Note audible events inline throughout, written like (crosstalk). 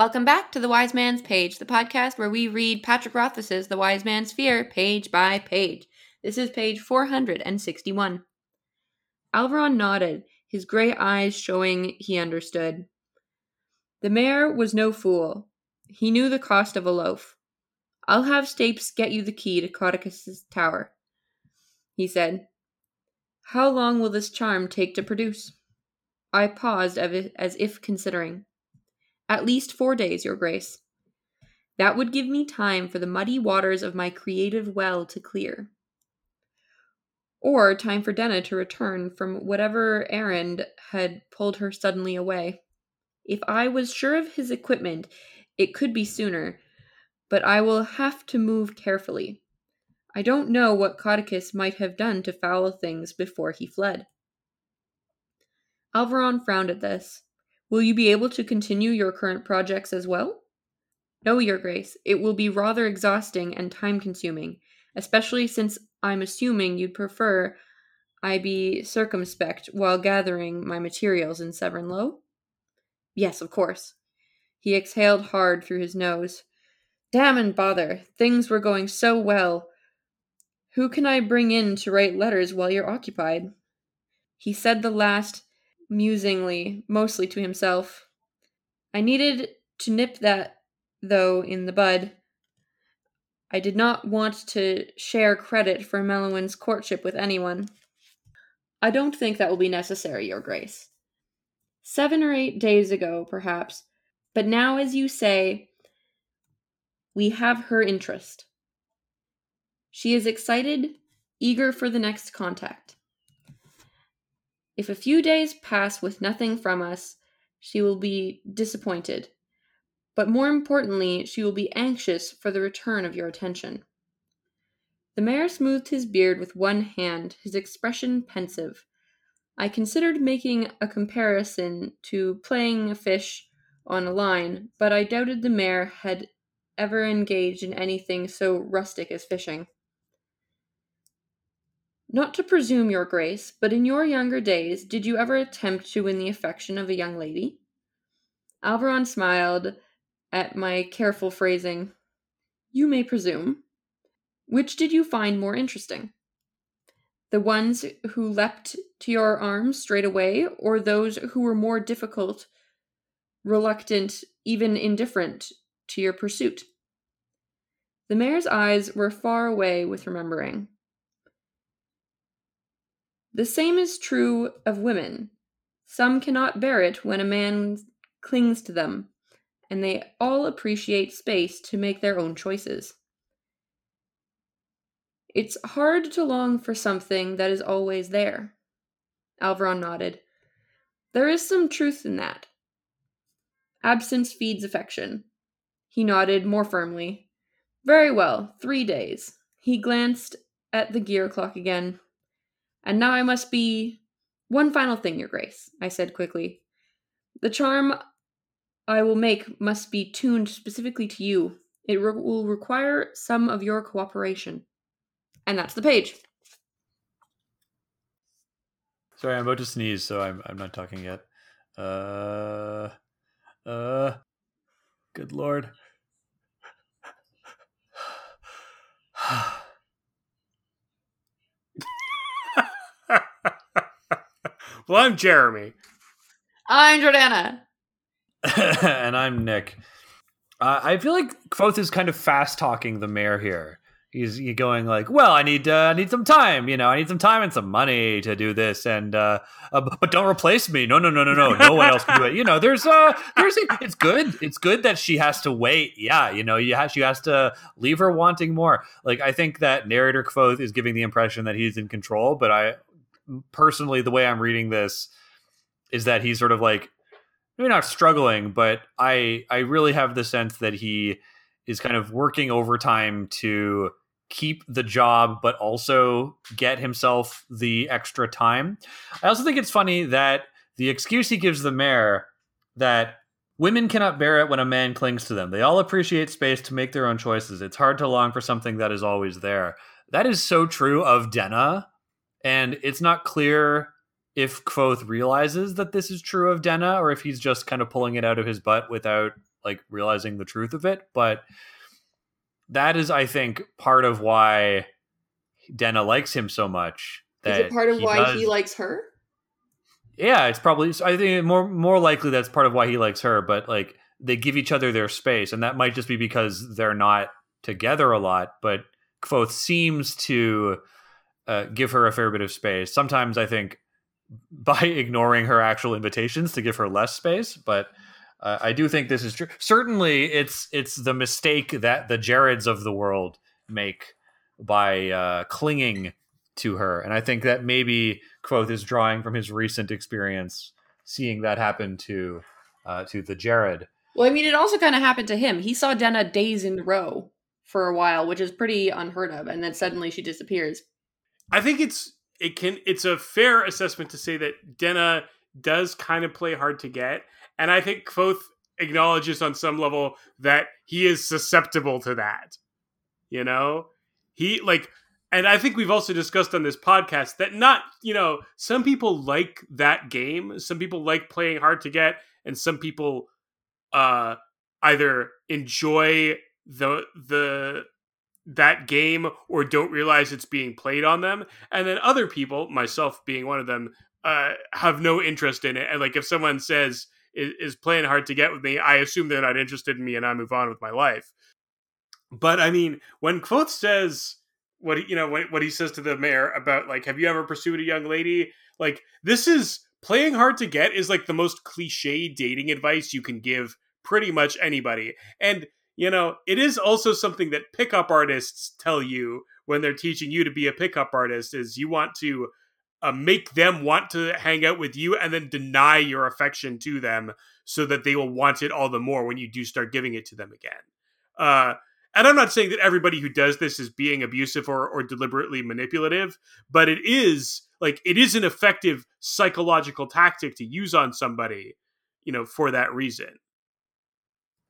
Welcome back to The Wise Man's Page, the podcast where we read Patrick Rothfuss's The Wise Man's Fear page by page. This is page 461. Alveron nodded, his gray eyes showing he understood. The mayor was no fool. He knew the cost of a loaf. I'll have Stapes get you the key to Caudicus's tower, he said. How long will this charm take to produce? I paused as if considering. At least four days, Your Grace. That would give me time for the muddy waters of my creative well to clear. Or time for Denna to return from whatever errand had pulled her suddenly away. If I was sure of his equipment, it could be sooner, but I will have to move carefully. I don't know what Caudicus might have done to foul things before he fled. Alveron frowned at this. Will you be able to continue your current projects as well? No, Your Grace. It will be rather exhausting and time consuming, especially since I'm assuming you'd prefer I be circumspect while gathering my materials in Severen Low? Yes, of course. He exhaled hard through his nose. Damn and bother. Things were going so well. Who can I bring in to write letters while you're occupied? He said the last musingly, mostly to himself. I needed to nip that, though, in the bud. I did not want to share credit for Meluan's courtship with anyone. I don't think that will be necessary, Your Grace. Seven or eight days ago, perhaps, but now, as you say, we have her interest. She is excited, eager for the next contact. If a few days pass with nothing from us, she will be disappointed. But more importantly, she will be anxious for the return of your attention. The mayor smoothed his beard with one hand, his expression pensive. I considered making a comparison to playing a fish on a line, but I doubted the mayor had ever engaged in anything so rustic as fishing. Not to presume, Your Grace, but in your younger days, did you ever attempt to win the affection of a young lady? Alveron smiled at my careful phrasing. You may presume. Which did you find more interesting? The ones who leapt to your arms straight away, or those who were more difficult, reluctant, even indifferent to your pursuit? The mayor's eyes were far away with remembering. The same is true of women. Some cannot bear it when a man clings to them, and they all appreciate space to make their own choices. It's hard to long for something that is always there. Alveron nodded. There is some truth in that. Absence feeds affection. He nodded more firmly. Very well, three days. He glanced at the gear clock again. And now I must be. One final thing, Your Grace, I said quickly. The charm I will make must be tuned specifically to you. It re- will require some of your cooperation. And that's the page. Sorry, I'm about to sneeze, so I'm I'm not talking yet. Uh, uh, good lord. Well, I'm Jeremy. I'm Jordana. (laughs) and I'm Nick. Uh, I feel like Kvothe is kind of fast talking the mayor here. He's going like, "Well, I need uh, I need some time, you know, I need some time and some money to do this, and uh, uh, but don't replace me. No, no, no, no, no. No one else can do it. You know, there's uh, there's it's good. It's good that she has to wait. Yeah, you know, you she has to leave her wanting more. Like I think that narrator Kvothe is giving the impression that he's in control, but I personally, the way I'm reading this is that he's sort of like maybe not struggling, but I I really have the sense that he is kind of working overtime to keep the job but also get himself the extra time. I also think it's funny that the excuse he gives the mayor that women cannot bear it when a man clings to them. They all appreciate space to make their own choices. It's hard to long for something that is always there. That is so true of Denna, and it's not clear if Kvothe realizes that this is true of Denna or if he's just kind of pulling it out of his butt without like realizing the truth of it. But that is, I think, part of why Denna likes him so much. Is it part of he why does, he likes her? Yeah, it's probably. I think more more likely that's part of why he likes her. But like they give each other their space, and that might just be because they're not together a lot. But Kvothe seems to uh, give her a fair bit of space. Sometimes I think by (laughs) ignoring her actual invitations to give her less space, but uh, I do think this is true. Certainly, it's it's the mistake that the Jareds of the world make by uh, clinging to her, and I think that maybe Kvothe is drawing from his recent experience, seeing that happen to uh, to the Jared. Well, I mean, it also kind of happened to him. He saw Denna days in a row for a while, which is pretty unheard of, and then suddenly she disappears. I think it's it can it's a fair assessment to say that Denna does kind of play hard to get, and I think Kvothe acknowledges on some level that he is susceptible to that. You know, he like, and I think we've also discussed on this podcast that not you know some people like that game, some people like playing hard to get, and some people uh either enjoy the the that game or don't realize it's being played on them. And then other people myself being one of them uh, have no interest in it. And like if someone says is, is playing hard to get with me i assume they're not interested in me and i move on with my life. But i mean when Kvothe says what you know what, what he says to the mayor about like have you ever pursued a young lady? Like this is playing hard to get is like the most cliche dating advice you can give pretty much anybody. And you know, it is also something that pickup artists tell you when they're teaching you to be a pickup artist is you want to uh, make them want to hang out with you and then deny your affection to them so that they will want it all the more when you do start giving it to them again. Uh, and I'm not saying that everybody who does this is being abusive or, or deliberately manipulative, but it is like it is an effective psychological tactic to use on somebody, you know, for that reason.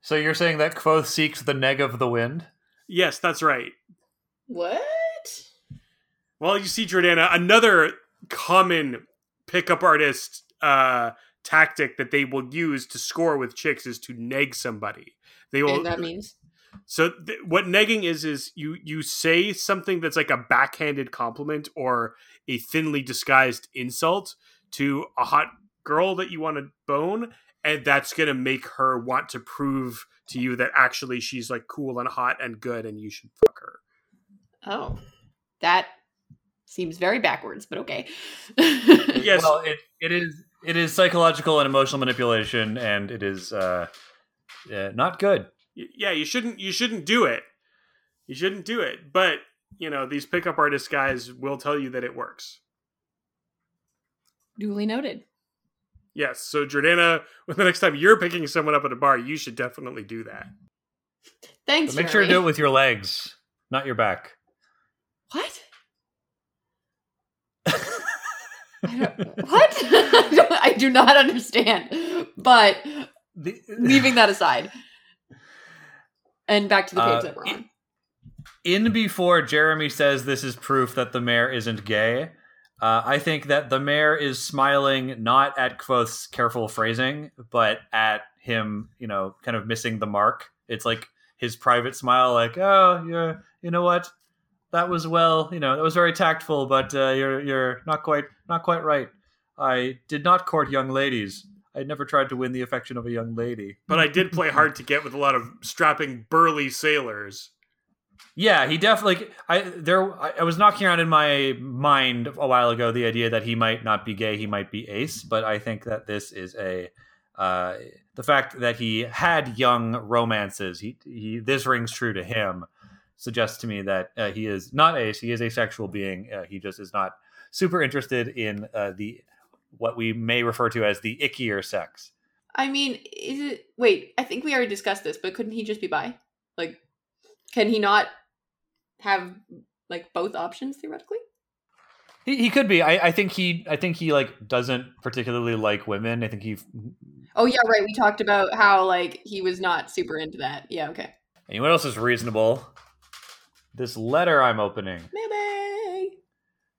So you're saying that Kvothe seeks the neg of the wind? Yes, that's right. What? Well, you see, Jordana, another common pickup artist uh, tactic that they will use to score with chicks is to neg somebody. They will. And that means. So th- what negging is is you you say something that's like a backhanded compliment or a thinly disguised insult to a hot girl that you want to bone, and that's gonna make her want to prove to you that actually she's like cool and hot and good and you should fuck her. Oh that seems very backwards but okay. (laughs) Yes. Well it, it is it is psychological and emotional manipulation and it is uh, uh not good. Yeah you shouldn't you shouldn't do it. You shouldn't do it but you know these pickup artist guys will tell you that it works. Duly noted Yes. So Jordana, (laughs) when the next time you're picking someone up at a bar, you should definitely do that. Thanks. But make sure to do it with your legs, not your back. What? (laughs) what? (laughs) I do not understand. But the, leaving that aside, and back to the page uh, that we're on. In before Jeremy says this is proof that the mayor isn't gay, uh, I think that the mayor is smiling not at Kvothe's careful phrasing, but at him, you know, kind of missing the mark. It's like his private smile, like, "Oh, you know what? That was well, you know, that was very tactful, but uh, you're you're not quite not quite right. I did not court young ladies. I never tried to win the affection of a young lady, but I did play hard to get with a lot of strapping burly sailors." Yeah, he definitely. I there. I, was knocking around in my mind a while ago the idea that he might not be gay, he might be ace. But I think that this is a uh, the fact that he had young romances. He he. This rings true to him. Suggests to me that uh, he is not ace. He is a sexual being. Uh, he just is not super interested in uh, the what we may refer to as the ickier sex. I mean, is it? Wait, I think we already discussed this, but couldn't he just be bi? Like, can he not have like both options theoretically? He, he could be. I, I think he I think he like doesn't particularly like women. I think he Oh yeah, right. We talked about how like he was not super into that. Yeah, okay. Anyone else is reasonable? This letter I'm opening. Maybe.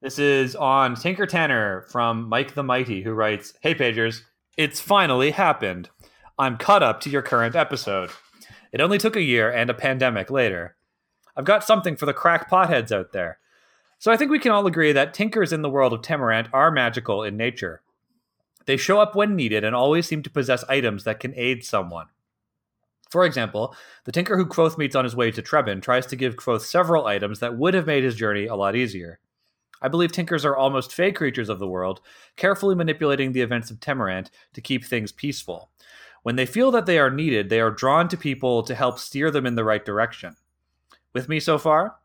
This is on Tinker Tanner from Mike the Mighty, who writes, Hey Pagers, it's finally happened. I'm caught up to your current episode. It only took a year and a pandemic later. I've got something for the crack potheads out there. So I think we can all agree that tinkers in the world of Temerant are magical in nature. They show up when needed and always seem to possess items that can aid someone. For example, the tinker who Kvothe meets on his way to Trebon tries to give Kvothe several items that would have made his journey a lot easier. I believe tinkers are almost fey creatures of the world, carefully manipulating the events of Temerant to keep things peaceful. When they feel that they are needed, they are drawn to people to help steer them in the right direction. With me so far?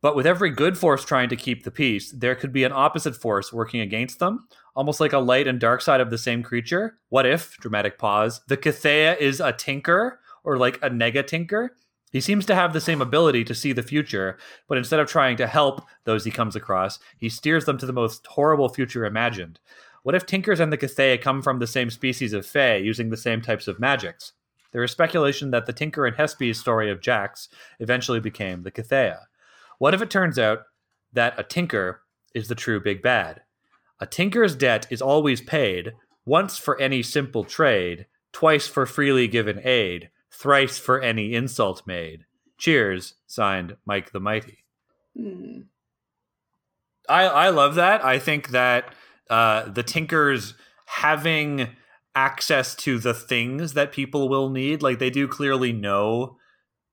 But with every good force trying to keep the peace, there could be an opposite force working against them, almost like a light and dark side of the same creature. What if, dramatic pause, the Cthaeh is a tinker or like a nega tinker? He seems to have the same ability to see the future, but instead of trying to help those he comes across, he steers them to the most horrible future imagined. What if Tinkers and the Cthaeh come from the same species of Fae, using the same types of magics? There is speculation that the Tinker and Hespe's story of Jax eventually became the Cthaeh. What if it turns out that a Tinker is the true big bad? A Tinker's debt is always paid, once for any simple trade, twice for freely given aid, thrice for any insult made. Cheers, signed Mike the Mighty. Hmm. I I love that. I think that uh, the Tinkers having access to the things that people will need, like they do clearly know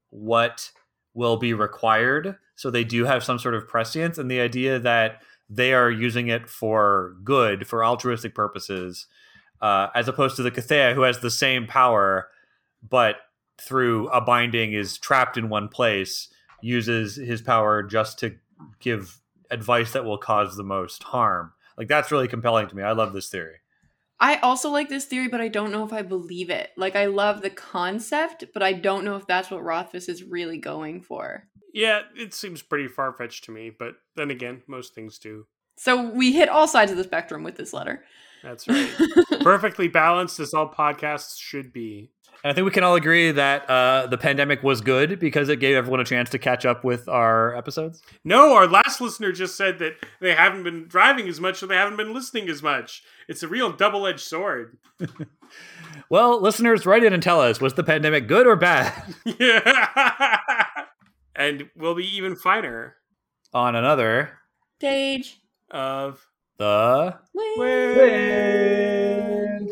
what will be required, so they do have some sort of prescience, and the idea that they are using it for good, for altruistic purposes, uh, as opposed to the Cthaeh, who has the same power, but through a binding is trapped in one place, uses his power just to give advice that will cause the most harm. Like that's really compelling to me. I love this theory. I also like this theory, but I don't know if I believe it. Like, I love the concept, but I don't know if that's what Rothfuss is really going for. Yeah, it seems pretty far fetched to me, but then again, most things do. So we hit all sides of the spectrum with this letter. That's right. (laughs) Perfectly balanced as all podcasts should be. And I think we can all agree that uh, the pandemic was good because it gave everyone a chance to catch up with our episodes. No, our last listener just said that they haven't been driving as much, so they haven't been listening as much. It's a real double edged sword. (laughs) Well, listeners, write in and tell us was the pandemic good or bad? Yeah. (laughs) and we'll be even finer On another, Stage. of the Win. wind.